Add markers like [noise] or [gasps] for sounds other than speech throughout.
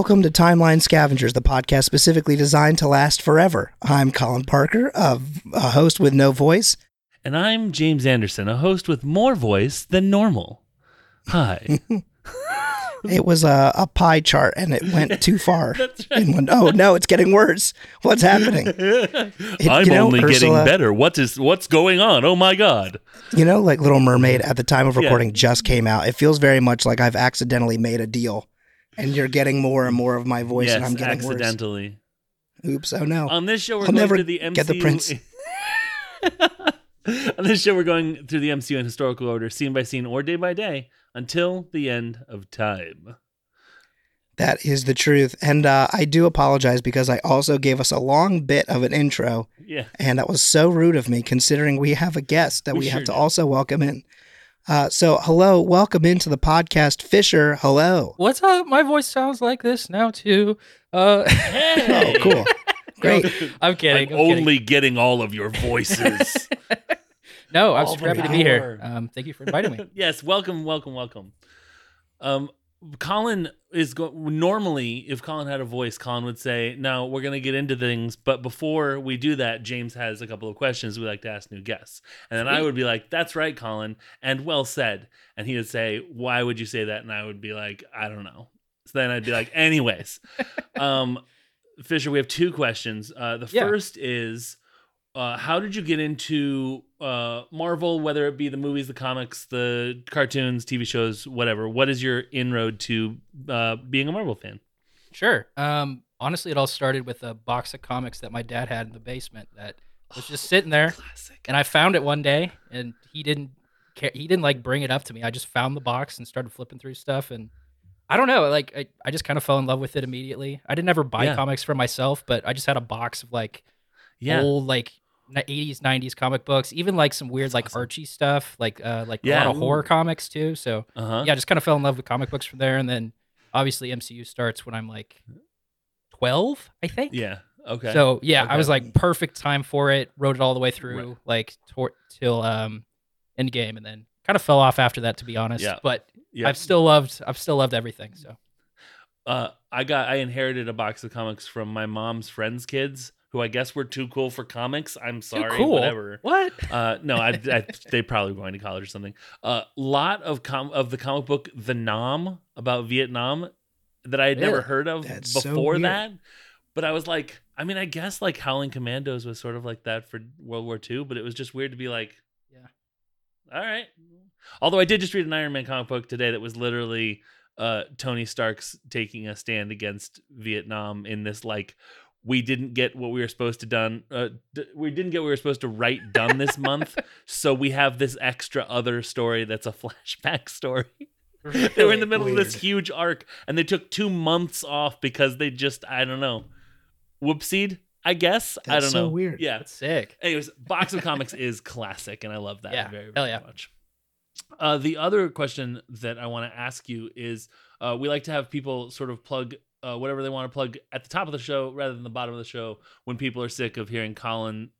Welcome to Timeline Scavengers, the podcast specifically designed to last forever. I'm Colin Parker, a, a host with no voice. And I'm James Anderson, a host with more voice than normal. Hi. [laughs] It was a, a pie chart and it went too [laughs] far. That's right. And went, oh no, it's getting worse. What's happening? [laughs] I'm you know, only getting better. What is what's going on? Oh my god. You know, like Little Mermaid at the time of Yeah. recording just came out. It feels very much like I've accidentally made a deal and you're getting more and more of my voice and I'm yes, getting accidentally. worse. Oops, oh no. On this show we're I'll going through the MCU. get the prince. [laughs] On this show we're going through the MCU in historical order, scene by scene or day by day, until the end of time. That is the truth. And uh, I do apologize because I also gave us a long bit of an intro Yeah. And that was so rude of me, considering we have a guest that We we, sure have to do. also welcome in. Uh, so, hello, welcome into the podcast, Fisher. Hello. What's up? My voice sounds like this now too. Uh, Hey. Oh, cool. Great. [laughs] I'm kidding. I'm I'm kidding. only getting all of your voices. [laughs] No, I'm all super happy the to be here. Um, thank you for inviting me. [laughs] yes, welcome, welcome, welcome. Um, Colin is go- normally if Colin had a voice, Colin would say, "Now we're going to get into things, but before we do that, James has a couple of questions we like to ask new guests." And then I would be like, "That's right, Colin," and well said. And he would say, "Why would you say that?" And I would be like, "I don't know." So then I'd be like, "Anyways, [laughs] um, Fisher, we have two questions. Uh, the Yeah. first is." Uh, how did you get into uh, Marvel, whether it be the movies, the comics, the cartoons, TV shows, whatever? What is your inroad to uh, being a Marvel fan? Sure. Um, honestly, it all started with a box of comics that my dad had in the basement that was just sitting there, Classic. and I found it one day, and he didn't care. He didn't like bring it up to me. I just found the box and started flipping through stuff, and I don't know. Like I, I just kind of fell in love with it immediately. I didn't ever buy Yeah. comics for myself, but I just had a box of like Yeah. old like 80s 90s comic books even like some weird like archie stuff like uh like Yeah, a lot of horror comics too so Uh huh. yeah just kind of fell in love with comic books from there and then obviously mcu starts when i'm like 12 i think Yeah. Okay. so yeah Okay. i was like perfect time for it wrote it all the way through like tor- till um end game and then kind of fell off after that to be honest Yeah. but yeah. i've still loved i've still loved everything so uh, I got I inherited a box of comics from my mom's friends' kids, who I guess were too cool for comics. I'm sorry, cool. whatever. what Uh, no, I, I they probably were going to college or something. A uh, lot of com- of the comic book The Nam about Vietnam that I had never heard of That's so before weird. that. But I was like, I mean, I guess like Howling Commandos was sort of like that for World War II, but it was just weird to be like, Yeah. all right. Although I did just read an Iron Man comic book today that was literally uh, Tony Stark's taking a stand against Vietnam in this like we didn't get what we were supposed to done uh, d- we didn't get what we were supposed to write done this month. [laughs] So we have this extra other story that's a [laughs] flashback story. They were in the middle of this huge arc and they took two months off because they just i don't know. Whoopsied i guess? I don't so know. weird. yeah. That's sick. Anyways box of [laughs] comics is classic and i love that Yeah, very, very hell yeah. much. Uh, the other question that i want to ask you is uh, we like to have people sort of plug uh, whatever they want to plug at the top of the show rather than the bottom of the show when people are sick of hearing colin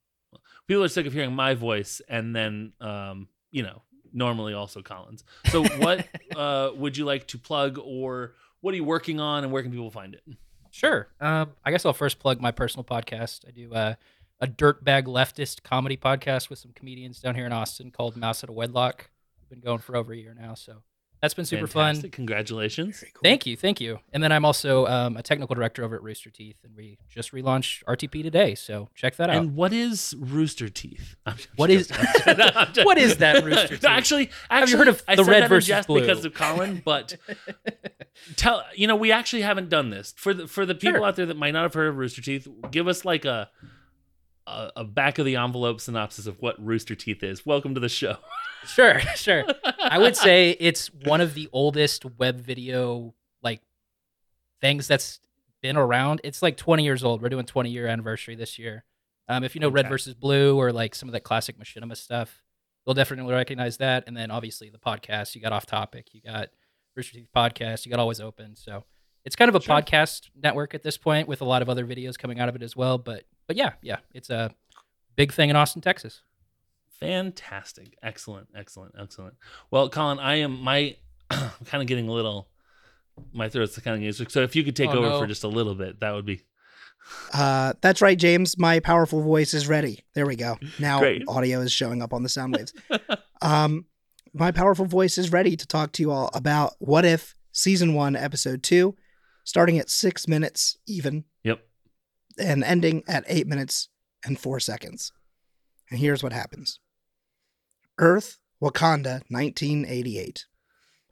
people are sick of hearing my voice and then um, you know normally also collins so [laughs] what uh, would you like to plug or what are you working on and where can people find it Sure. Um, I guess I'll first plug my personal podcast. I do uh, a dirtbag leftist comedy podcast with some comedians down here in Austin called Mouse Out of Wedlock. I've been going for over a year now, so that's been super Fantastic. fun. congratulations Very cool. Thank you, thank you. And then I'm also um, a technical director over at Rooster Teeth, and we just relaunched RTP today, so check that out. And what is Rooster Teeth? [laughs] I'm just What is- joking. No, [laughs] I'm just- [laughs] What is that, Rooster No, Teeth? actually, have you heard of I the said red that versus jest blue? because of Colin, but tell you know we actually haven't done this for the for the people Sure. out there that might not have heard of Rooster Teeth. Give us like a a, a back of the envelope synopsis of what Rooster Teeth is. Welcome to the show. Sure, [laughs] sure. I would [laughs] say it's one of the oldest web video like things that's been around. It's like 20 years old. We're doing 20 year anniversary this year. Um, if you know Red versus Blue or like some of that classic Machinima stuff, you'll definitely recognize that. And then obviously the podcast. You got Off Topic. You got Rooster Teeth Podcast. You got Always Open. So it's kind of a Sure. podcast network at this point with a lot of other videos coming out of it as well. But but yeah, yeah, it's a big thing in Austin, Texas. Fantastic. Excellent. Excellent. Excellent. Well, Colin, I am my [clears throat] I'm kind of getting a little my throat's kind of music. So if you could take Oh, over no. for just a little bit, that would be Uh, that's right, James. My powerful voice is ready. There we go. Now Great. audio is showing up on the sound waves. [laughs] um, my powerful voice is ready to talk to you all about what if season one, episode two, starting at six minutes even Yep. and ending at eight minutes and four seconds. And here's what happens Earth, Wakanda, 1988.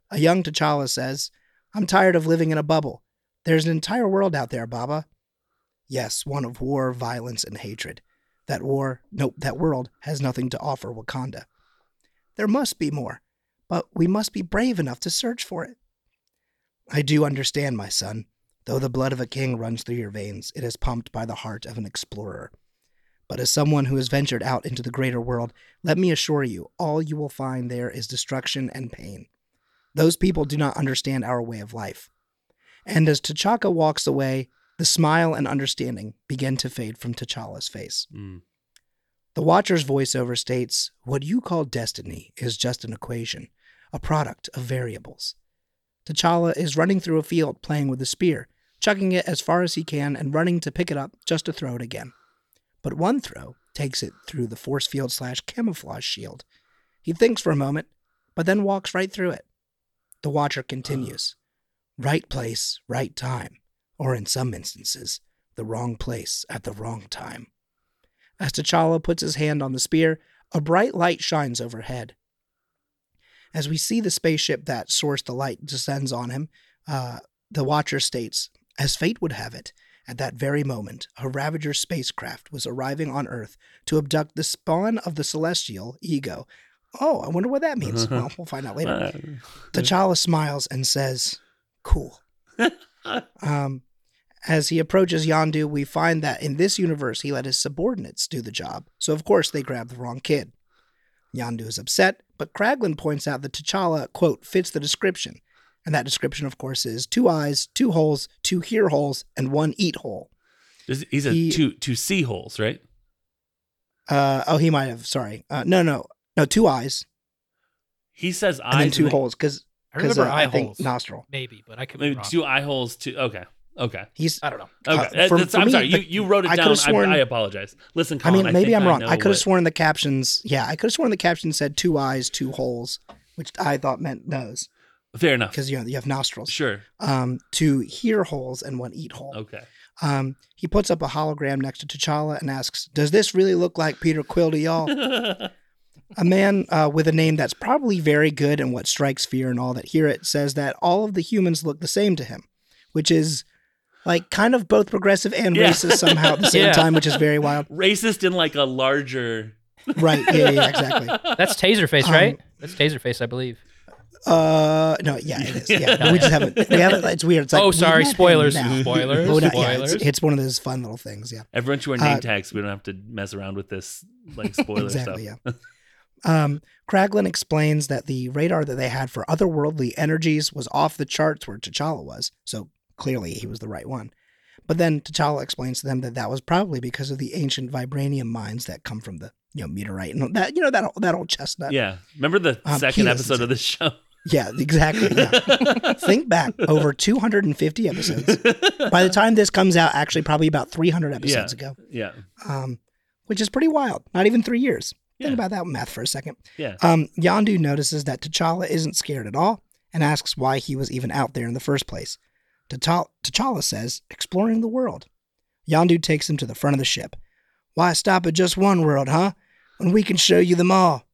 A young T'Challa says, I'm tired of living in a bubble. There's an entire world out there, Baba. Yes, one of war, violence, and hatred. That war, nope, that world has nothing to offer Wakanda. There must be more, but we must be brave enough to search for it. I do understand, my son. Though the blood of a king runs through your veins, it is pumped by the heart of an explorer. But as someone who has ventured out into the greater world, let me assure you, all you will find there is destruction and pain. Those people do not understand our way of life. And as T'Chaka walks away, the smile and understanding begin to fade from T'Challa's face. Mm. The Watcher's voiceover states, What you call destiny is just an equation, a product of variables. T'Challa is running through a field playing with a spear, chucking it as far as he can and running to pick it up just to throw it again. But one throw takes it through the force field slash camouflage shield. He thinks for a moment, but then walks right through it. The Watcher continues, [sighs] Right place, right time, or in some instances, the wrong place at the wrong time. As T'Challa puts his hand on the spear, a bright light shines overhead. As we see the spaceship that sourced the light descends on him, uh, the Watcher states, As fate would have it, at that very moment, a Ravager spacecraft was arriving on Earth to abduct the spawn of the Celestial Ego. Oh, I wonder what that means. well, we'll find out later. Uh, T'Challa smiles and says, Cool. [laughs] um, as he approaches Yondu, we find that in this universe, he let his subordinates do the job. So, of course, they grabbed the wrong kid. Yondu is upset, but Kraglin points out that T'Challa, quote, fits the description. And that description, of course, is two eyes, two holes, two hear holes, and one eat hole. This- He's a He- two two see holes, right? Uh, oh, he might have. Sorry. Uh, no, no. No, two eyes He says eyes and then two and holes because I remember uh, eye I holes. nostril. Maybe, but I could be Maybe wrong. two eye holes. Two. Okay. Okay. He's I don't know. Okay. Uh, for- that's- for I'm me, sorry. You, the- you wrote it I down. could've sworn- I, I apologize. Listen, I mean, maybe think I'm wrong. know I could have what- sworn the captions. Yeah, I could have sworn the caption said two eyes, two holes, which I thought meant nose Fair enough. because you know you have nostrils. Sure. Um, two hear holes and one eat hole. Okay. Um, he puts up a hologram next to T'Challa and asks, "Does this really look like Peter Quill to y'all?" [laughs] a man uh, with a name that's probably very good and what strikes fear and all that hear it says that all of the humans look the same to him, which is like kind of both progressive and Yeah. racist somehow at the same [laughs] Yeah. time, which is very wild. Racist in like a larger. Right? Yeah, yeah, exactly. [laughs] That's Taserface, Um, right? That's Taserface, I believe. Uh, no, yeah, it is. Yeah, Yeah. we just haven't. We [laughs] haven't. It's weird. It's like oh, sorry, met spoilers. now. Spoilers. Oh, no, yeah, it's, spoilers. it's one of those fun little things. Yeah, Everyone should wear name Uh, tags. We don't have to mess around with this like [laughs] spoiler exactly. stuff. Yeah. Um, Kraglin explains that the radar that they had for otherworldly energies was off the charts where T'Challa was, so clearly he was the right one. But then T'Challa explains to them that that was probably because of the ancient vibranium mines that come from the you know meteorite and that you know that that old chestnut. Yeah. Remember the Um, second episode of the [laughs] show? Yeah, exactly. Yeah. [laughs] Think back over 250 episodes. By the time this comes out, actually, probably about 300 episodes ago, yeah. um, which is pretty wild. Not even three years. Think Yeah. about that math for a second. Yeah. Um, Yondu notices that T'Challa isn't scared at all and asks why he was even out there in the first place. T'Challa, T'Challa says, exploring the world. Yondu takes him to the front of the ship. Why stop at just one world, huh? When we can show you them all.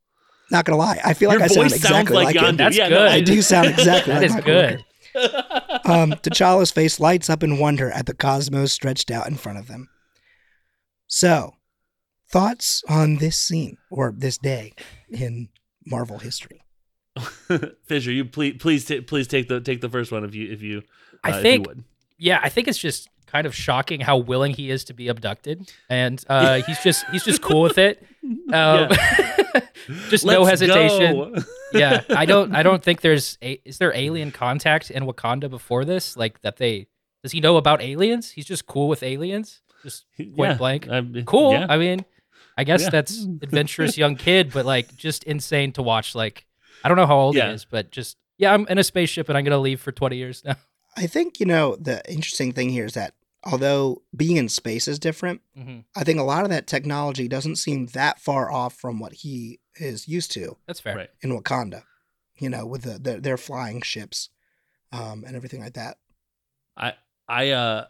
Not gonna lie, I feel like I sound exactly like, like him. That's yeah, good. No, I do sound [laughs] exactly That like is my good. Um, T'Challa's face lights up in wonder at the cosmos stretched out in front of them. So, thoughts on this scene or this day in Marvel history? [laughs] Fisher, you please please ta- please take the take the first one if you if you I uh, if think- you would. Yeah, I think it's just kind of shocking how willing he is to be abducted, and uh, he's just he's just cool with it. [laughs] Um, just no Let's hesitation. go. yeah, I don't I don't [laughs] think there's a, is there alien contact in Wakanda before this? Like that they does he know about aliens? He's just cool with aliens. Just point Yeah, blank. I'm- Cool. yeah. I mean, I guess Yeah. that's [laughs] adventurous young kid, but like just insane to watch. Like I don't know how old Yeah. he is, but just yeah, I'm in a spaceship and I'm gonna leave for 20 years now. I think you know the interesting thing here is that although being in space is different, hmm I think a lot of that technology doesn't seem that far off from what he is used to That's fair. Right. in Wakanda. You know, with the, the their flying ships, um, and everything like that. I I uh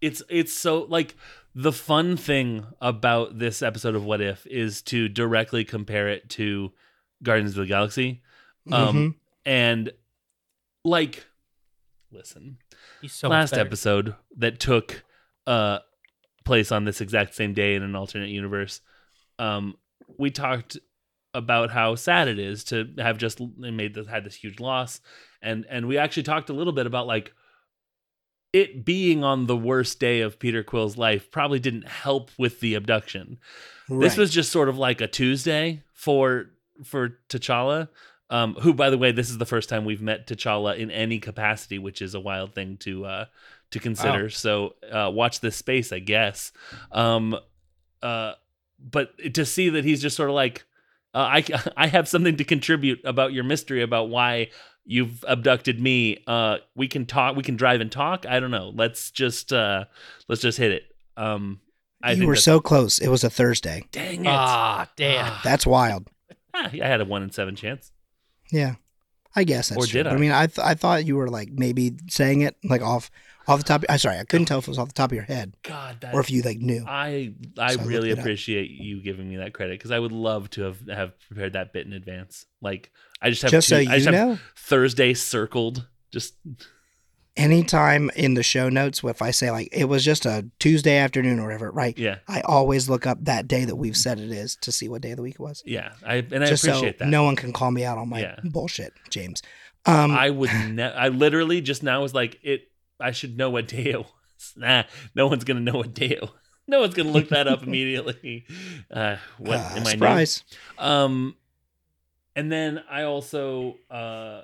it's it's so like the fun thing about this episode of What If is to directly compare it to Guardians of the Galaxy. Um Mhm. and like listen, He's so last episode that took uh place on this exact same day in an alternate universe um we talked about how sad it is to have just made this had this huge loss and and we actually talked a little bit about like it being on the worst day of Peter Quill's life probably didn't help with the abduction. This was just sort of like a Tuesday for for T'Challa. Um, who, by the way, this is the first time we've met T'Challa in any capacity, which is a wild thing to uh, to consider. So uh, watch this space, I guess. Um, uh, but to see that he's just sort of like, uh, I [laughs] I have something to contribute about your mystery about why you've abducted me. Uh, we can talk. We can drive and talk. I don't know. Let's just uh, let's just hit it. Um, I you were so close. It was a Thursday. dang it. Ah, damn. That's wild. Ah, I had a one in seven chance. Yeah, I guess that's Or true. did I? I mean, I th- I thought you were like maybe saying it like off off the top. I'm sorry, I couldn't tell if it was off the top of your head God, or if you like knew. I I So really looked it up. appreciate you giving me that credit because I would love to have have prepared that bit in advance. Like I just have Just two- so I you just have know, Thursday circled. Just anytime in the show notes, if I say like it was just a Tuesday afternoon or whatever, right? yeah, I always look up that day that we've said it is to see what day of the week it was. yeah. I and I just appreciate so that. no one can call me out on my Yeah. bullshit, James. Um, I would. Ne- I literally just now was like it. I should know what day it was. [laughs] Nah, no one's gonna know what day it was. No one's gonna look that up [laughs] immediately. Uh, what uh, am I? new? surprise. Um, and then I also, uh,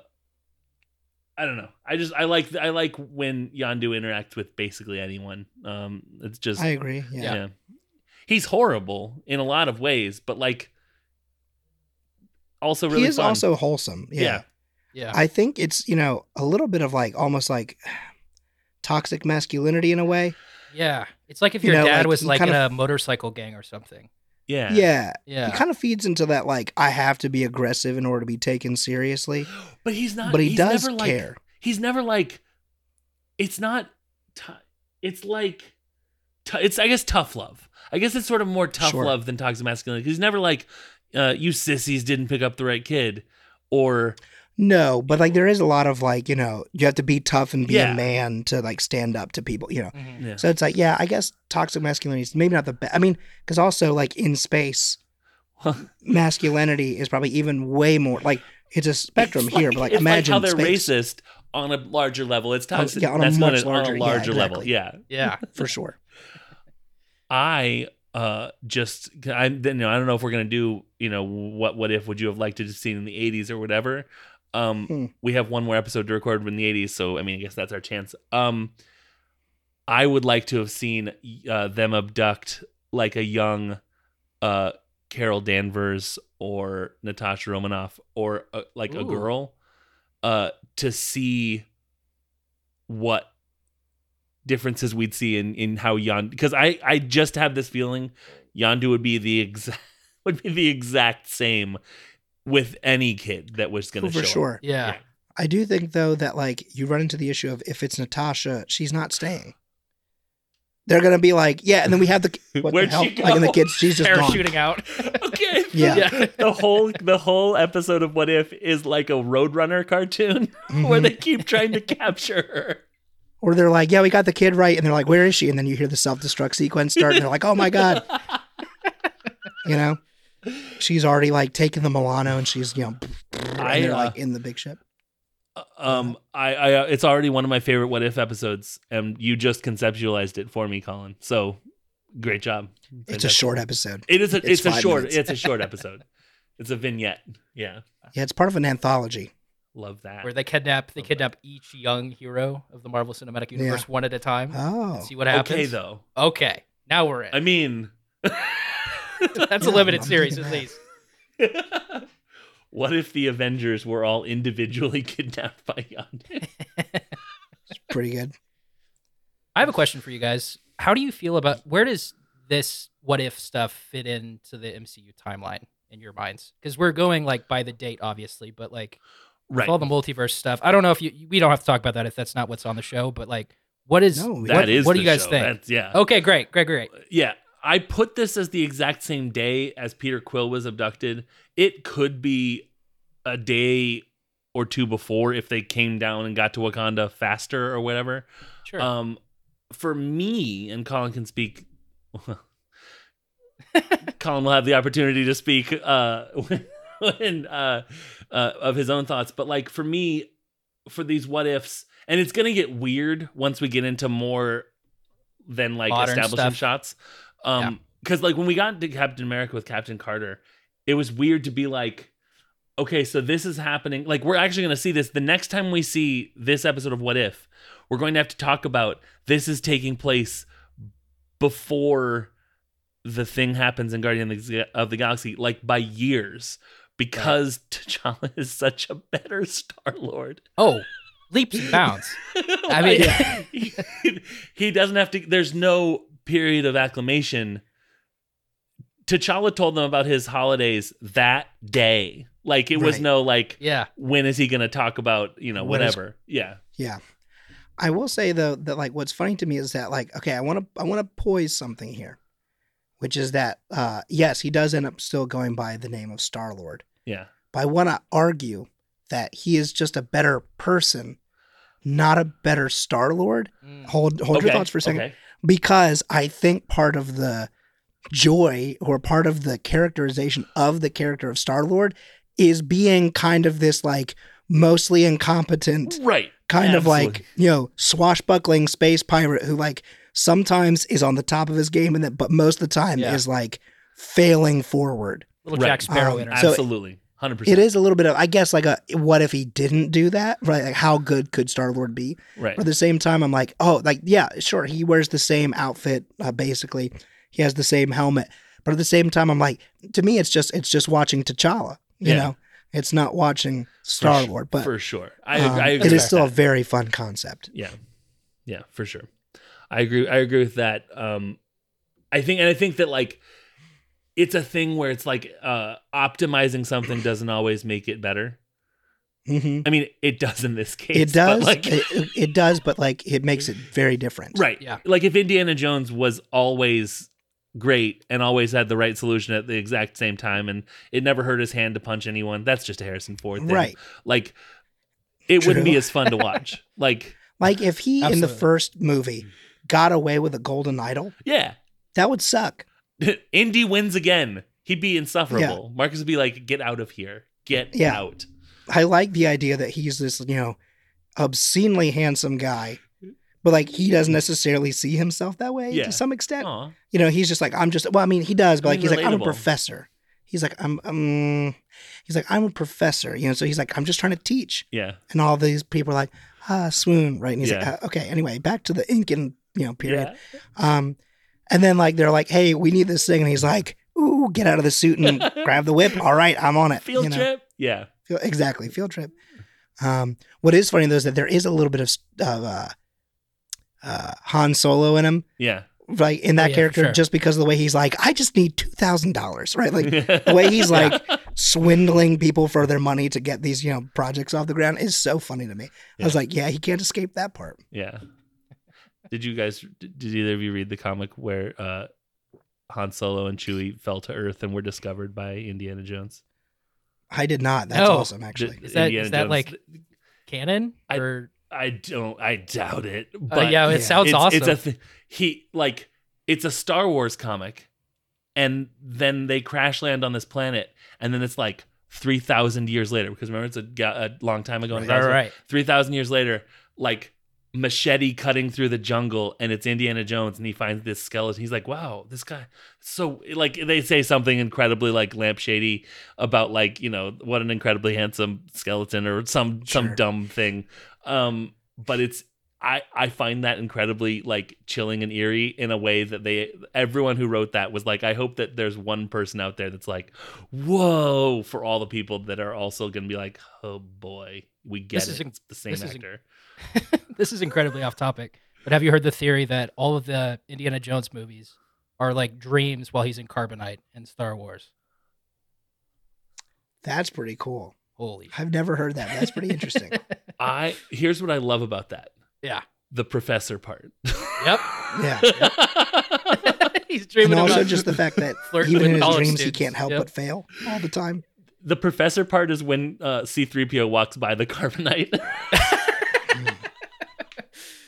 I don't know. I just I like I like when Yondu interacts with basically anyone. Um, it's just I agree. Yeah. yeah. He's horrible in a lot of ways, but like also really he is fun. also wholesome. Yeah. Yeah. Yeah. I think it's, you know, a little bit of like almost like [sighs] toxic masculinity in a way. yeah. It's like if You your know, dad like, was like in of- a motorcycle gang or something. Yeah. Yeah. Yeah. He kind of feeds into that like I have to be aggressive in order to be taken seriously. [gasps] But he's not. But he he's does never like, care. He's never like. It's not. T- it's like. T- it's I guess tough love. I guess it's sort of more tough Sure. love than toxic masculinity. He's never like, uh, you sissies didn't pick up the right kid, or No, but like there is a lot of like, you know, you have to be tough and be Yeah. a man to like stand up to people, you know. Mhm. yeah. So it's like, yeah, I guess toxic masculinity is maybe not the best. I mean, because also like in space, masculinity is probably even way more like it's a spectrum It's here, but like it's imagine how they're space, racist on a larger level. It's On- toxic yeah, on a masculinity much larger- on a yeah, larger level. Yeah. Yeah. [laughs] for sure. I uh just I you know I don't know if we're gonna do you know what what if would you have liked to have seen in the 80s or whatever. Um, Hmm. we have one more episode to record in the 80s, so I mean I guess that's our chance. Um, I would like to have seen uh, them abduct like a young uh Carol Danvers or Natasha Romanoff or uh, like a girl uh to see what differences we'd see in in how Yondu because I I just have this feeling Yondu would be the exact [laughs] would be the exact same with any kid that was going to For show up. sure. Yeah. I do think though that like you run into the issue of if it's Natasha, she's not staying. They're gonna be like, yeah, and then we have the [laughs] what Where'd the hell? she go? Like, and the kids, she's just gone. Parachuting out. [laughs] Okay. Yeah. Yeah. [laughs] the whole the whole episode of What If is like a Roadrunner cartoon where Mhm. they keep trying to capture her. Or they're like, yeah, we got the kid right, and they're like, where is she? And then you hear the self destruct sequence start, and they're like, oh my god, you know, she's already like taking the Milano, and she's you know, and I, they're uh, like in the big ship. Um, I, I, uh, it's already one of my favorite What If episodes, and you just conceptualized it for me, Colin. So, great job. It's a short episode. It is a. it's It's, a five short. minutes. It's a short [laughs] episode. It's a vignette. Yeah, Yeah, it's part of an anthology. love that. Where they kidnap they Love kidnap each young hero of the Marvel Cinematic Universe one at a time. Oh, see what happens. okay, though. Okay. Now we're in. I mean, [laughs] [laughs] That's a limited I'm series digging at least. what if the Avengers were all individually [laughs] kidnapped by Yondu? it's pretty good. I have a question for you guys. How do you feel about where does this what if stuff fit into the MCU timeline in your minds? Because we're going like by the date, obviously, but like with Right. all the multiverse stuff. I don't know if you we don't have to talk about that if that's not what's on the show, but like what is No, That what, is what do you guys show. think? That's- yeah. Okay, great, great, great. Yeah. I put this as the exact same day as Peter Quill was abducted. It could be a day or two before if they came down and got to Wakanda faster or whatever. Sure. Um, for me, and Colin can speak. [laughs] Colin will have the opportunity to speak uh, [laughs] when uh, uh, of his own thoughts. But like for me, for these what ifs, and it's gonna get weird once we get into more than like Modern establishing stuff. shots. Um, because like when we got into Captain America with Captain Carter, it was weird to be like, okay, so this is happening. Like we're actually gonna see this the next time we see this episode of What If. We're going to have to talk about this is taking place before the thing happens in Guardian of the- Galaxy, like by years, because T'Challa is such a better Star Lord. oh, leaps and bounds. [laughs] I mean- he, he doesn't have to. There's no period of acclamation, T'Challa told them about his holidays that day. Like it was Right. no like Yeah. when is he going to talk about you know When is- whatever. yeah, Yeah. I will say though that like what's funny to me is that like okay, I want to I want to poise something here, which is that uh yes, he does end up still going by the name of Star Lord, yeah, but I want to argue that he is just a better person, not a better Star Lord. Mm. Hold hold your thoughts for a second, okay. Because I think part of the joy or part of the characterization of the character of Star Lord is being kind of this like mostly incompetent Right. kind of like you know swashbuckling space pirate who like sometimes is on the top of his game and that but most of the time Yeah. is like failing forward Little Right. Jack Sparrow Um, energy. so- Absolutely. 100%. it is a little bit of i guess like a what if he didn't do that right like how good could star lord be Right. but at the same time i'm like oh like yeah sure he wears the same outfit uh, basically he has the same helmet but at the same time i'm like to me it's just it's just watching t'challa you Yeah. know it's not watching star lord but for sure. I, um, I it is still a very fun concept Yeah. Yeah, for sure. I agree I agree with that. Um I think and I think that like it's a thing where it's like uh optimizing something doesn't always make it better. hmm I mean, it does in this case. It does. But like it, it- it does, but like it makes it very different. right. Yeah. Like if Indiana Jones was always great and always had the right solution at the exact same time and it never hurt his hand to punch anyone, that's just a Harrison Ford thing. Right. Like it wouldn't be as fun to watch. [laughs] like Like if he in the first movie got away with a golden idol, yeah. that would suck. [laughs] Indy wins again. He'd be insufferable. Marcus would be like, "Get out of here! Get Yeah. out!" I like the idea that he's this, you know, obscenely handsome guy, but like he doesn't necessarily see himself that way Yeah. to some extent. Aw. You know, he's just like I'm just. Well, I mean, he does, but like He's he's like I'm a professor. He's like I'm. Um, he's like I'm a professor. You know, so he's like I'm just trying to teach, Yeah, and all these people are like ah swoon, right? And he's Yeah. like uh, okay. Anyway, back to the Incan, you know, period. yeah, Um, and then like they're like, "Hey, we need this thing," and he's like, "Ooh, get out of the suit and [laughs] grab the whip." All right, I'm on it. field you know? trip. Yeah, Feel- exactly, field trip. Um, what is funny though is that there is a little bit of of uh, uh, Han Solo in him, yeah. right? In that Oh, yeah, character, sure. just because of the way he's like, "I just need two thousand dollars," right? Like [laughs] the way he's like swindling people for their money to get these you know projects off the ground is so funny to me. I was like, "Yeah, he can't escape that part." yeah. Did you guys? Did either of you read the comic where uh, Han Solo and Chewie fell to Earth and were discovered by Indiana Jones? I did not. That's No. awesome, actually. Is that- Indiana is that Jones- like- Canon I- or I don't. I doubt it. uh, But yeah, it yeah. sounds it's, awesome. It's a th- he like it's a Star Wars comic, and then they crash land on this planet, and then it's like three thousand years later because remember it's a, ga- a long time ago. in right, Star Wars. right. Three thousand years later, like machete cutting through the jungle, and it's Indiana Jones, and he finds this skeleton. He's like, "Wow, this guy." So like they say something incredibly like lampshady about like you know what an incredibly handsome skeleton or some some dumb thing. Um, but it's I I find that incredibly like chilling and eerie in a way that they everyone who wrote that was like I hope that there's one person out there that's like whoa for all the people that are also going to be like oh boy we get This it is it's the same this is in- actor [laughs] this is incredibly off topic, but have you heard the theory that all of the Indiana Jones movies are like dreams while he's in Carbonite in Star Wars? That's pretty cool. Holy I've never heard that. That's pretty interesting. [laughs] I here's what I love about that Yeah. the professor part Yep. [laughs] yeah. he's dreaming And dreaming also about just the fact that even in his college dreams he can't help Yep. but fail all the time. the professor part is when uh, C3PO walks by the carbonite.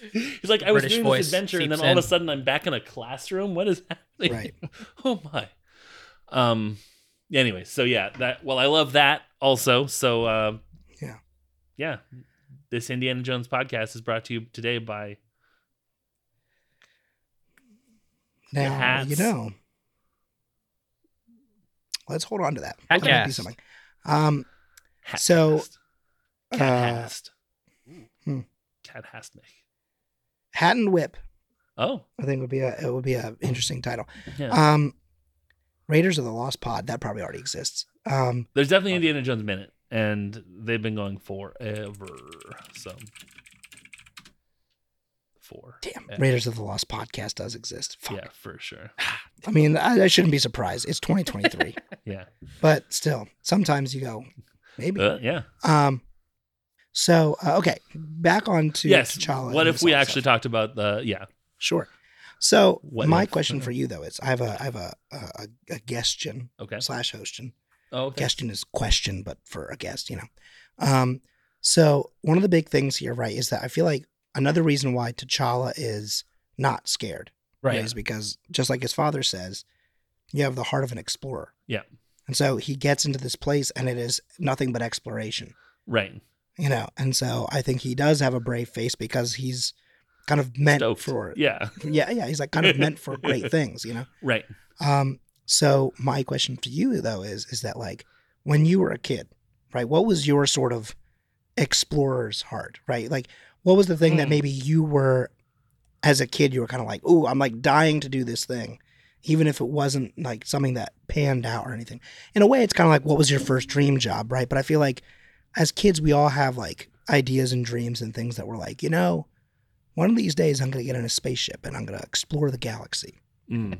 [laughs] He's like, I was British doing voice this adventure, and then seeps all of a in. sudden I'm back in a classroom. What is happening? Right. [laughs] oh my. Um. Anyway, so yeah, that. Well, I love that also. So, uh, Yeah. yeah. This Indiana Jones podcast is brought to you today by Now hats. you know. Let's hold on to that. Hat That might be cast. something. Um, Hat So, Cast. uh, Cat hmm. Cat Hastnick. Hat and Whip. Oh, I think would be a it would be a interesting title. yeah. Um, Raiders of the Lost Pod. That probably already exists. Um, There's definitely Indiana Jones minute, and they've been going forever. So four. damn, Yeah. Raiders of the Lost podcast does exist. Fuck. Yeah, for sure. [sighs] I mean, I, I shouldn't be surprised. It's 2023, [laughs] Yeah. but still, sometimes you go, maybe. Uh, yeah. Um, so uh, okay, back on to yes. T'Challa. What if we actually stuff. talked about the? Yeah. Sure. So What my if? question for you though is, I have a I have a a, a guestion Okay. slash hostion. Oh, okay. Question is question, but for a guest, you know. Um, so one of the big things here, right, is that I feel like another reason why T'Challa is not scared, right. is because just like his father says, you have the heart of an explorer. Yeah. And so he gets into this place, and it is nothing but exploration, Right. You know. And so I think he does have a brave face because he's kind of meant Stoked. for Yeah. yeah, yeah. He's like kind of meant for [laughs] great things, you know. Right. Um, so my question for you though is is that like when you were a kid, right? What was your sort of explorer's heart, right? Like what was the thing that Hmm. maybe you were as a kid you were kind of like, "Oh, I'm like dying to do this thing." Even if it wasn't like something that panned out or anything. In a way it's kind of like what was your first dream job, right? But I feel like as kids we all have like ideas and dreams and things that we're like, you know, one of these days I'm going to get in a spaceship and I'm going to explore the galaxy. Mm.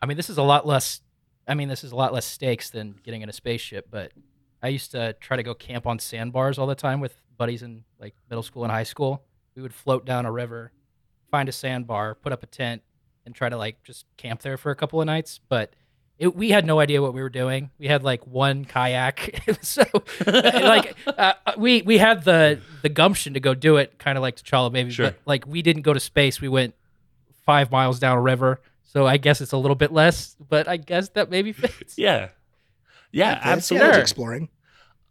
I mean, this is a lot less. I mean, this is a lot less stakes than getting in a spaceship. But I used to try to go camp on sandbars all the time with buddies in like middle school and high school. We would float down a river, find a sandbar, put up a tent, and try to like just camp there for a couple of nights. But it, we had no idea what we were doing. We had like one kayak, [laughs] so like uh, we we had the the gumption to go do it, kind of like T'Challa maybe. Sure. But like we didn't go to space. We went five miles down a river. So I guess it's a little bit less, but I guess that maybe [laughs] fits. Yeah. Yeah, That's- yeah, absolutely. that's exploring.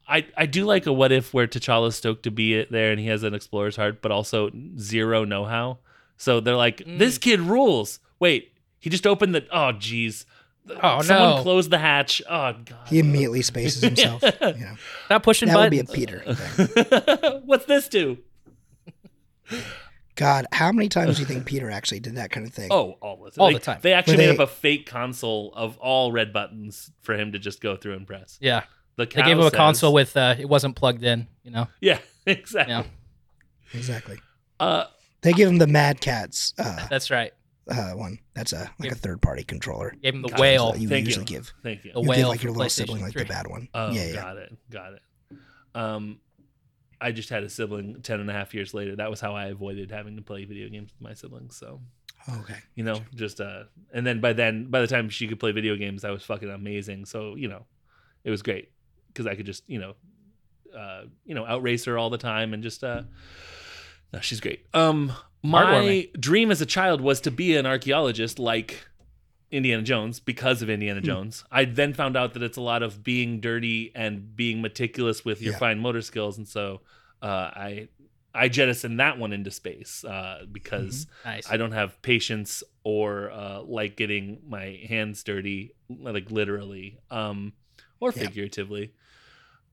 I, I do like a what if where T'Challa's stoked to be it there and he has an explorer's heart, but also zero know how. So they're like, Mm. this kid rules. Wait, he just opened the. Oh, jeez. Oh, no. Someone no. closed the hatch. Oh, God. He immediately spaces himself. [laughs] you know, Not pushing that would be a. Peter. [laughs] thing. What's this do? God, how many times do you think Peter actually did that kind of thing? Oh, all the time. All they, the time. They actually Were made up a fake console of all red buttons for him to just go through and press. yeah, The they gave him cow a console with uh, it wasn't plugged in. You know, Yeah, [laughs] exactly. Yeah. exactly. Uh, They give him the Mad Catz uh, that's right. Uh, one. That's a like Yep. a third party controller. Gave him the Got whale. that you Thank usually you. give. Thank you. The You whale give like your little sibling like the bad one. Oh, yeah, yeah. got it. Got it. Um, I just had a sibling 10 and a half years later. That was how I avoided having to play video games with my siblings. So, Okay. you know, just, uh, and then by then, by the time she could play video games, I was fucking amazing. So, you know, it was great because I could just, you know, uh, you know, outrace her all the time and just, uh, no, she's great. Um, my dream as a child was to be an archaeologist like Indiana Jones because of Indiana Hmm. Jones. I then found out that it's a lot of being dirty and being meticulous with your Yeah. fine motor skills, and so uh, I I jettisoned that one into space uh, because Nice. I don't have patience or uh, like getting my hands dirty, like literally um, or Yeah.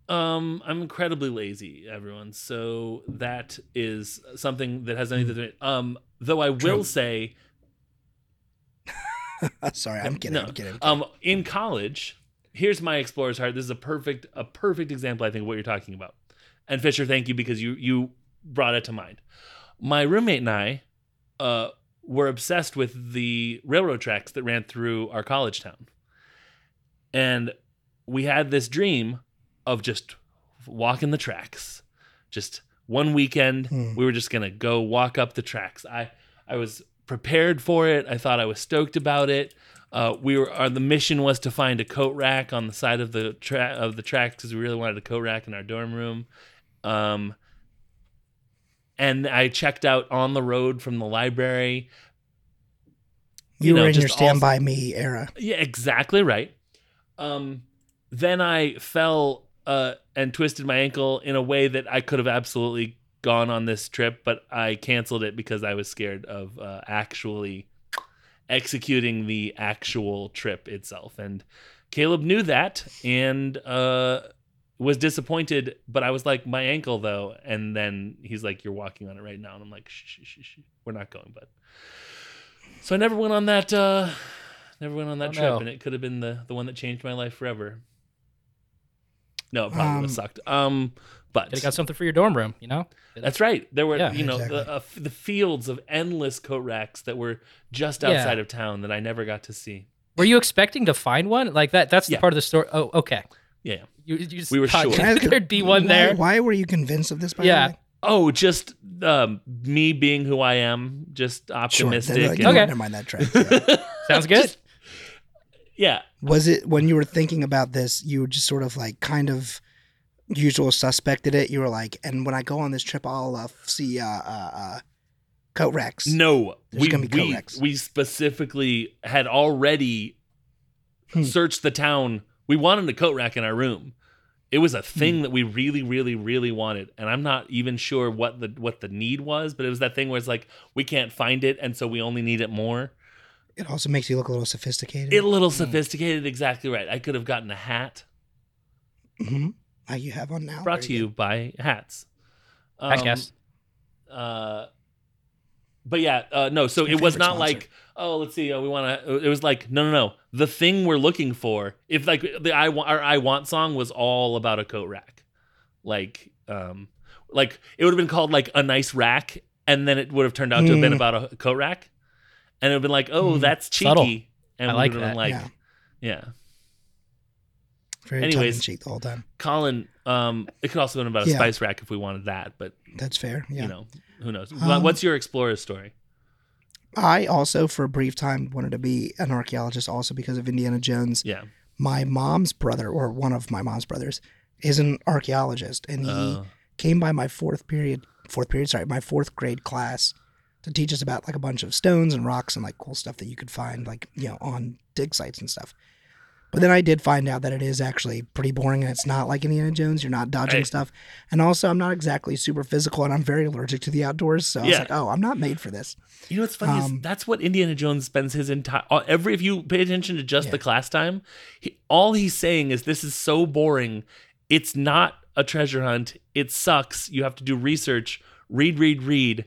Um, I'm incredibly lazy, everyone. So that is something that has anything to do. With Um, though I will True. say, [laughs] Sorry, I'm kidding. no, I'm kidding. um, in college, here's my explorer's heart. This is a perfect, a perfect example, I think, of what you're talking about. And Fisher, thank you because you you brought it to mind. My roommate and I, uh, were obsessed with the railroad tracks that ran through our college town, and we had this dream of just walking the tracks. Just one weekend, Hmm. we were just gonna go walk up the tracks. I I was prepared for it. I thought I was stoked about it. Uh, we were our, the mission was to find a coat rack on the side of the tra- of the tracks because we really wanted a coat rack in our dorm room. Um, and I checked out on the road from the library. you you know, were in your Stand also- By Me era. Yeah, exactly right. Um, then I fell uh, and twisted my ankle in a way that I could have absolutely gone on this trip, but I canceled it because I was scared of uh, actually executing the actual trip itself. And Caleb knew that and uh, was disappointed. But I was like, my ankle though, and then he's like, "You're walking on it right now," and I'm like, "Shh, shh, shh, shh. we're not going, bud." So I never went on that. Uh, never went on that Oh, trip, no. and it could have been the the one that changed my life forever. No, it probably would Um, have sucked. Um, but Could have got something for your dorm room, you know? that's right. There were, Yeah. you know, Exactly. the, uh, f- the fields of endless coat racks that were just Yeah. outside of town that I never got to see. Were you expecting to find one? Like that that's the Yeah. part of the story. Oh, okay. Yeah. You, you just We were thought sure. Can I ask- there'd be one why, there. Why were you convinced of this? By Yeah. the way? Oh, just um, me being who I am, just Sure. optimistic. Then, and- you know Okay. what, Never mind that track. [laughs] Yeah. Sounds good. Just- yeah. Was it when you were thinking about this? You were just sort of like kind of usual suspected it. You were like, and when I go on this trip, I'll uh, see uh, uh, uh, coat racks. No, There's we gonna be we, Codex. we specifically had already Hmm. searched the town. We wanted a coat rack in our room. It was a Hmm. thing that we really, really, really wanted, and I'm not even sure what the what the need was, but it was that thing where it's like we can't find it, and so we only need it more. It also makes you look a little sophisticated. It a little sophisticated, exactly right. I could have gotten a hat hmm Like you have on now. brought to Very you by hats. I Um, guess. uh but yeah uh no so it was not sponsor. like oh let's see uh, we want to it was like no no no the thing we're looking for if like the i want our i want song was all about a coat rack like um like it would have been called like a nice rack and then it would have turned out to have been Mm. about a coat rack and it would have been like oh Mm. that's cheeky Subtle. and I like would have been that. like Yeah. yeah Very anyways. tongue cheek the whole time. colin um it could also have been about a Yeah. spice rack if we wanted that but That's fair. Yeah. you know who knows Um, what's your explorer story I also, for a brief time, wanted to be an archaeologist, also because of Indiana Jones. yeah My mom's brother, or one of my mom's brothers, is an archaeologist, and he Uh, came by my fourth period, fourth period, sorry, my fourth grade class to teach us about like a bunch of stones and rocks and like cool stuff that you could find, like you know, on dig sites and stuff. But then I did find out that it is actually pretty boring and it's not like Indiana Jones. You're not dodging stuff. And also, I'm not exactly super physical and I'm very allergic to the outdoors. So I was Yeah. like, oh, I'm not made for this. You know what's funny Um, is that's what Indiana Jones spends his entire every. If you pay attention to just the class time, he, all he's saying is this is so boring. It's not a treasure hunt. It sucks. You have to do research. Read, read, read.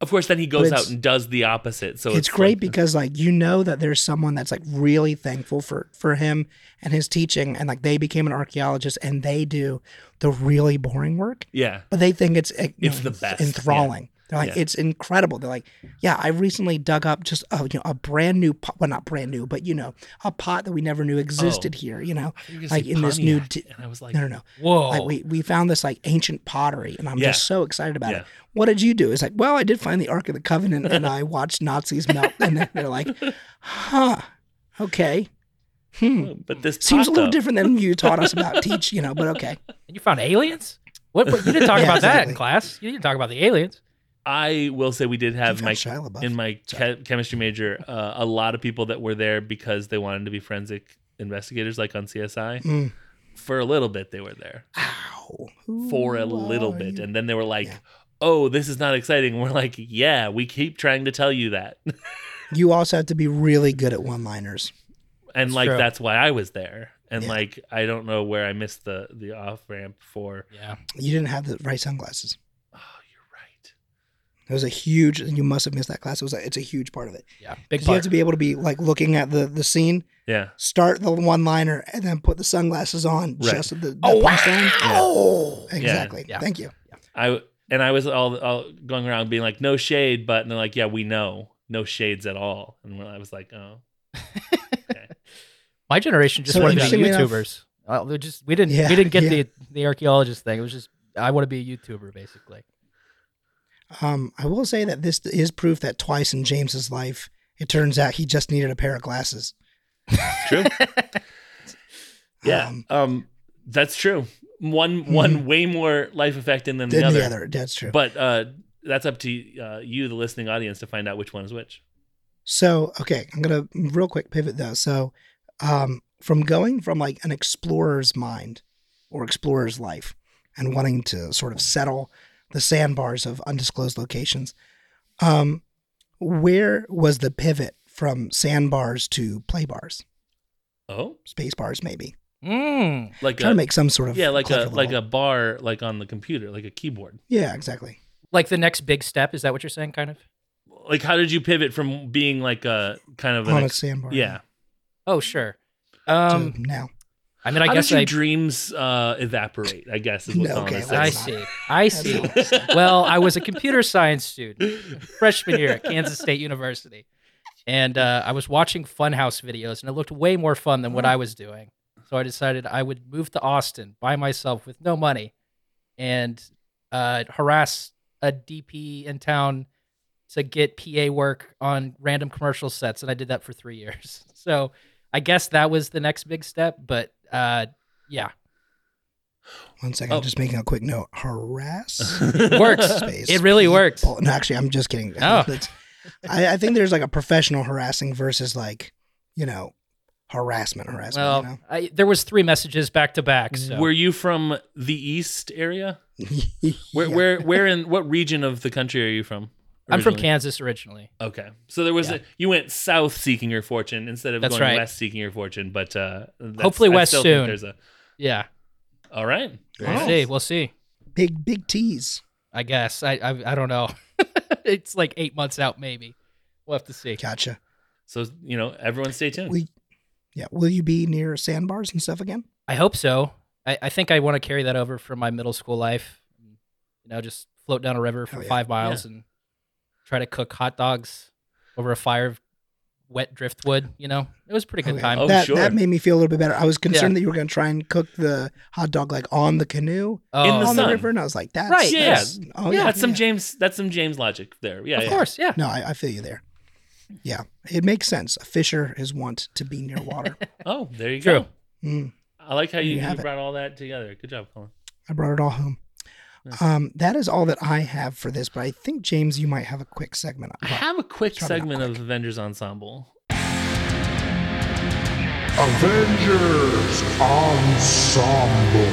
Of course, then he goes out and does the opposite. So it's, it's, great like- because like you know that there's someone that's like really thankful for for him and his teaching and like they became an archaeologist and they do the really boring work. Yeah, but they think it's eh, you It's the best, enthralling they're like Yeah. it's incredible they're like yeah i recently dug up just a, you know a brand new pot well not brand new but you know a pot that we never knew existed here you know You like say in this new Pontiac, t- and I was like, no no no Whoa. like we, we found this like ancient pottery and i'm Yeah. just so excited about Yeah. it what did you do it's like well i did find the ark of the covenant and [laughs] i watched nazis melt and then they're like huh okay hmm but this seems a little though- different than you taught us about [laughs] teach you know but okay and you found aliens? What, what you didn't talk Yeah, about that in class. You didn't talk about the aliens. I will say we did have my found Shia LaBeouf. in my che- chemistry major uh, a lot of people that were there because they wanted to be forensic investigators, like on CSI. Mm. For a little bit, they were there. Ow. for a little are bit you? and then they were like Yeah. oh this is not exciting and we're like yeah we keep trying to tell you that [laughs] you also have to be really good at one liners and That's like true. that's why i was there and Yeah. like I don't know where I missed the the off ramp for. Yeah. You didn't have the right sunglasses. Oh, you're right. It was a huge. You must have missed that class. It was. A, it's a huge part of it. Yeah. Big 'Cause You have to be able to be like looking at the the scene, Yeah. start the one liner, and then put the sunglasses on Right. just the, the Oh, punchline. wow. Exactly. Yeah. Thank you. I and I was all, all going around being like, no shade, but and they're like, yeah, we know, no shades at all, and I was like, oh, [laughs] My generation just So wanted to be interestingly enough- YouTubers. Uh, we just we didn't Yeah, we didn't get yeah. the the archaeologist thing. It was just I want to be a YouTuber basically. Um, I will say that this is proof that twice in James's life, it turns out he just needed a pair of glasses. [laughs] true. yeah. Um, Um, that's true. One one way more life affecting than the other. the other. That's true. But uh, that's up to uh, you, the listening audience, to find out which one is which. So, okay, I'm gonna real quick pivot though. So, um, from going from like an explorer's mind or explorer's life and wanting to sort of settle the sandbars of undisclosed locations, um, where was the pivot from sandbars to play bars, Oh, space bars, maybe? Mm. like Trying a to make some sort of yeah, like a clever like a bar, like on the computer, like a keyboard. yeah, exactly. Like the next big step is that what you're saying kind of? Like, how did you pivot from being like a kind of an On a sandbar, yeah? Oh, sure. Um now, I mean I how guess your I dreams uh, evaporate? I guess is what No, Colin okay, is let's I see. I see. not what I'm saying. well, I was a computer science student, freshman year at Kansas State University, and uh, I was watching Funhaus videos, and it looked way more fun than what I was doing. So I decided I would move to Austin by myself with no money, and uh, harass a DP in town to get PA work on random commercial sets, and I did that for three years. [laughs] So I guess that was the next big step. But uh, yeah, one second, Oh. just making a quick note. Harass. [laughs] works. space. It really works. No, actually, I'm just kidding. Oh. [laughs] I, I think there's like a professional harassing versus like, you know, harassment, harassment. Well, you know? I, there was three messages back to back. So. Were you from the east area? [laughs] Where Yeah. where where in what region of the country are you from? I'm from? Kansas originally. Okay, so there was Yeah. a, you went south seeking your fortune instead of That's going right. west seeking your fortune, but uh, that's- Hopefully I west still think soon. There's a Yeah, all right. Very we'll nice. see. We'll see. big, big T's. I guess. I I, I don't know. [laughs] it's like eight months out, maybe. We'll have to see. Gotcha. So you know, everyone, stay tuned. We, yeah. Will you be near sandbars and stuff again? I hope so. I, I think I want to carry that over from my middle school life. You know, just float down a river for Oh, yeah. five miles and try to cook hot dogs over a fire of wet driftwood. You know, it was a pretty good Okay. time. Oh, that sure. that made me feel a little bit better. I was concerned Yeah. that you were going to try and cook the hot dog like on the canoe In the on sun. the river, and I was like, that's Right, yeah. that's- Oh yeah, that's some yeah. James. That's some James logic there. Yeah, of yeah. course, yeah. No, I, I feel you there. Yeah, it makes sense. A fisher is wont to be near water. [laughs] Oh, there you True. go. Mm, I like how you, you you have it. brought all that together. Good job, Colin. I brought it all home. Nice. Um, that is all that I have for this, but I think James, you might have a quick segment. I have a quick segment quick. of Avengers Ensemble. Avengers Ensemble.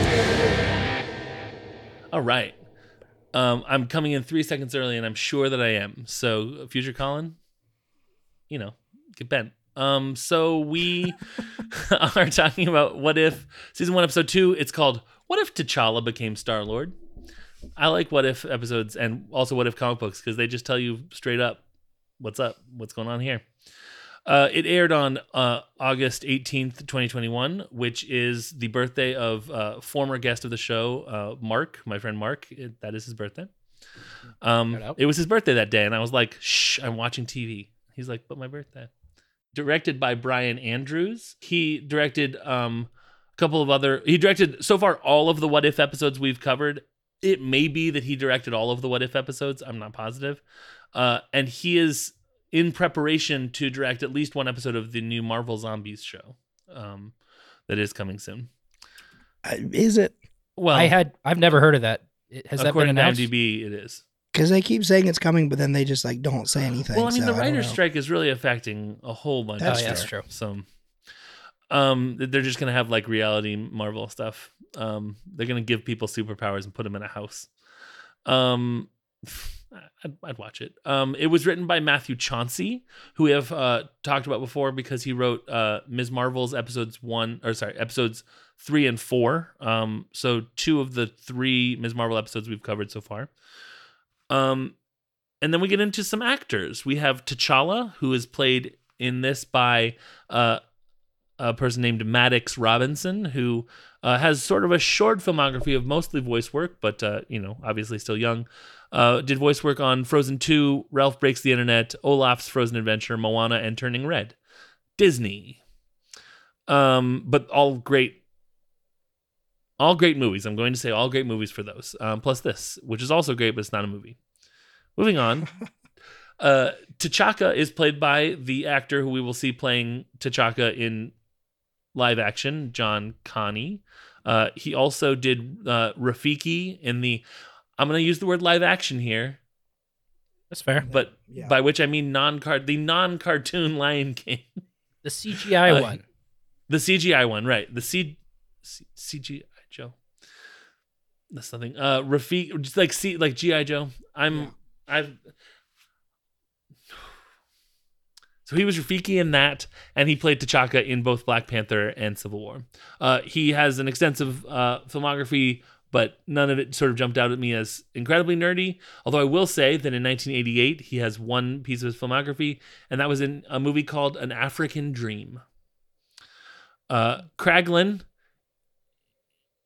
All right. Um, I'm coming in three seconds early, and I'm sure that I am. So, future Colin, you know, get bent. Um, so we [laughs] are talking about what if season one, episode two. It's called "What If T'Challa Became Star Lord." I like what if episodes, and also what if comic books because they just tell you straight up what's up, what's going on here. Uh, it aired on uh, August 18th, 2021, which is the birthday of uh, former guest of the show, uh, Mark, my friend Mark. It- that is his birthday. Um, it was his birthday that day, and I was like, shh, I'm watching TV. He's like, but my birthday. Directed by Bryan Andrews. He directed um, a couple of other, he directed so far all of the What If episodes we've covered. It may be that he directed all of the What If episodes. I'm not positive. Uh, and he is in preparation to direct at least one episode of the new Marvel Zombies show um, that is coming soon. Uh, is it? Well, I had I've never heard of that. It- Has that been according to announced? IMDb, it is. Because they keep saying it's coming, but then they just like don't say anything. Well, I mean, so the writer's strike is really affecting a whole bunch. That's of Oh, yeah, that's true. Some, um, they're just gonna have like reality Marvel stuff. Um, they're gonna give people superpowers and put them in a house. Um, I'd, I'd watch it. Um, it was written by Matthew Chauncey, who we have uh, talked about before because he wrote uh, Ms. Marvel's episodes one or sorry episodes three and four. Um, so two of the three Ms. Marvel episodes we've covered so far. Um, and then we get into some actors. We have T'Challa, who is played in this by uh, a person named Maddox Robinson, who uh, has sort of a short filmography of mostly voice work, but uh, you know, obviously still young. Uh, did voice work on Frozen 2, Ralph Breaks the Internet, Olaf's Frozen Adventure, Moana, and Turning Red. Disney. Um, but all great, all great movies. I'm going to say all great movies for those. Um, plus this, which is also great, but it's not a movie. Moving on. [laughs] uh, T'Chaka is played by the actor who we will see playing T'Chaka in live action, John Kani. Uh, he also did uh, Rafiki in the. I'm going to use the word live action here, That's fair. but Yeah. by which I mean non card the non cartoon [laughs] Lion King, The CGI Uh, one. the CGI one, right? The C, C CGI Joe. That's nothing. Uh, Rafiki, just like C, like GI Joe. I'm, Yeah. I've. So he was Rafiki in that, and he played T'Chaka in both Black Panther and Civil War. Uh, he has an extensive uh, filmography, but none of it sort of jumped out at me as incredibly nerdy. Although I will say that in 1988, he has one piece of his filmography, and that was in a movie called An African Dream. Uh, Kraglin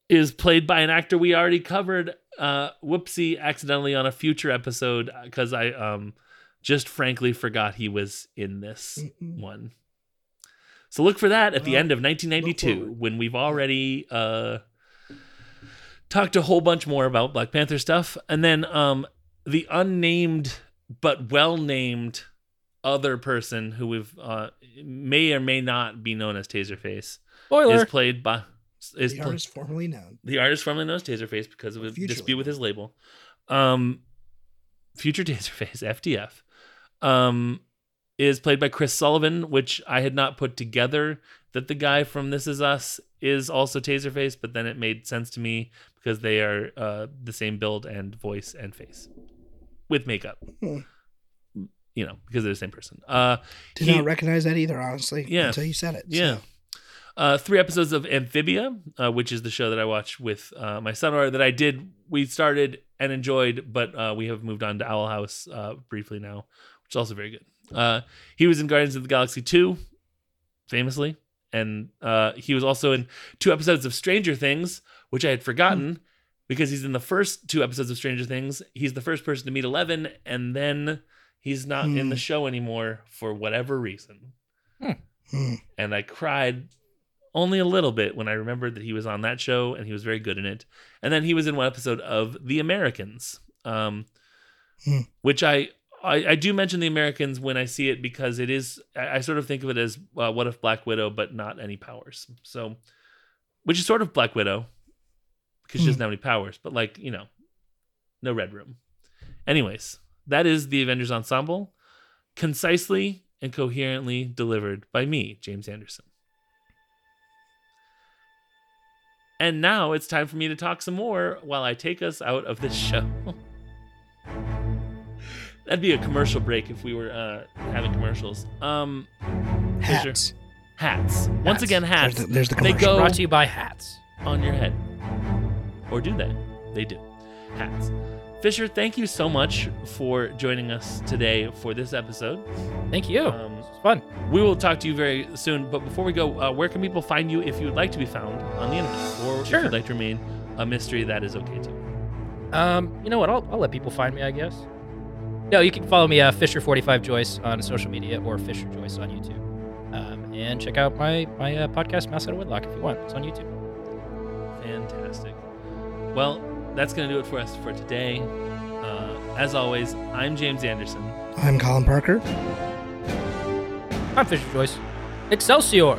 is played by an actor we already covered. Uh, whoopsie, accidentally on a future episode because I um just frankly forgot he was in this one. So look for that at the end of 1992 when we've already uh talked a whole bunch more about Black Panther stuff and then um the unnamed but well named other person who we've uh may or may not be known as Taserface Spoiler. is played by is the artist formerly known. the artist formerly known as Taserface because of a Future dispute with his label. Um, future [laughs] Taserface FDF um, is played by Chris Sullivan, which I had not put together that the guy from This Is Us is also Taserface, but then it made sense to me because they are uh, the same build and voice and face with makeup. Hmm. You know, because they're the same person. Uh, Did he- not recognize that either, honestly. Yeah. Until you said it. yeah. so. Uh, three episodes of Amphibia, uh, which is the show that I watch with uh, my son, or that I did, we started and enjoyed, but uh, we have moved on to Owl House uh, briefly now, which is also very good. Uh, he was in Guardians of the Galaxy 2, famously, and uh, he was also in two episodes of Stranger Things, which I had forgotten because he's in the first two episodes of Stranger Things. He's the first person to meet Eleven, and then he's not in Hmm. the show anymore for whatever reason Hmm. and I cried only a little bit when I remembered that he was on that show and he was very good in it. And then he was in one episode of The Americans, um, Hmm. which I, I I do mention The Americans when I see it because it is I, I sort of think of it as uh, what if Black Widow but not any powers. So, which is sort of Black Widow because she doesn't have any powers, but like you know, no Red Room. Anyways, that is the Avengers Ensemble, concisely and coherently delivered by me, James Anderson. And now it's time for me to talk some more while I take us out of this show. [laughs] That'd be a commercial break if we were uh, having commercials. Um, Hats. hats. Once again, hats. There's the, there's the They go- Brought to you by Hats. on your head. Or do they? They do. Hats. Fisher, thank you so much for joining us today for this episode. Thank you. Um, it's fun. we will talk to you very soon. But before we go, uh, where can people find you if you would like to be found on the internet? Or if Sure. you'd like to remain a mystery, that is okay too. Um, you know what? I'll, I'll let people find me, I guess. No, you can follow me, uh, Fisher45Joyce on social media or Fisher Joyce on YouTube. Um, and check out my, my uh, podcast, Mouse Out of Wedlock, if you want. It's on YouTube. Fantastic. Well, that's going to do it for us for today. Uh, as always, I'm James Anderson. I'm Colin Parker. I'm Fisher Joyce. Excelsior!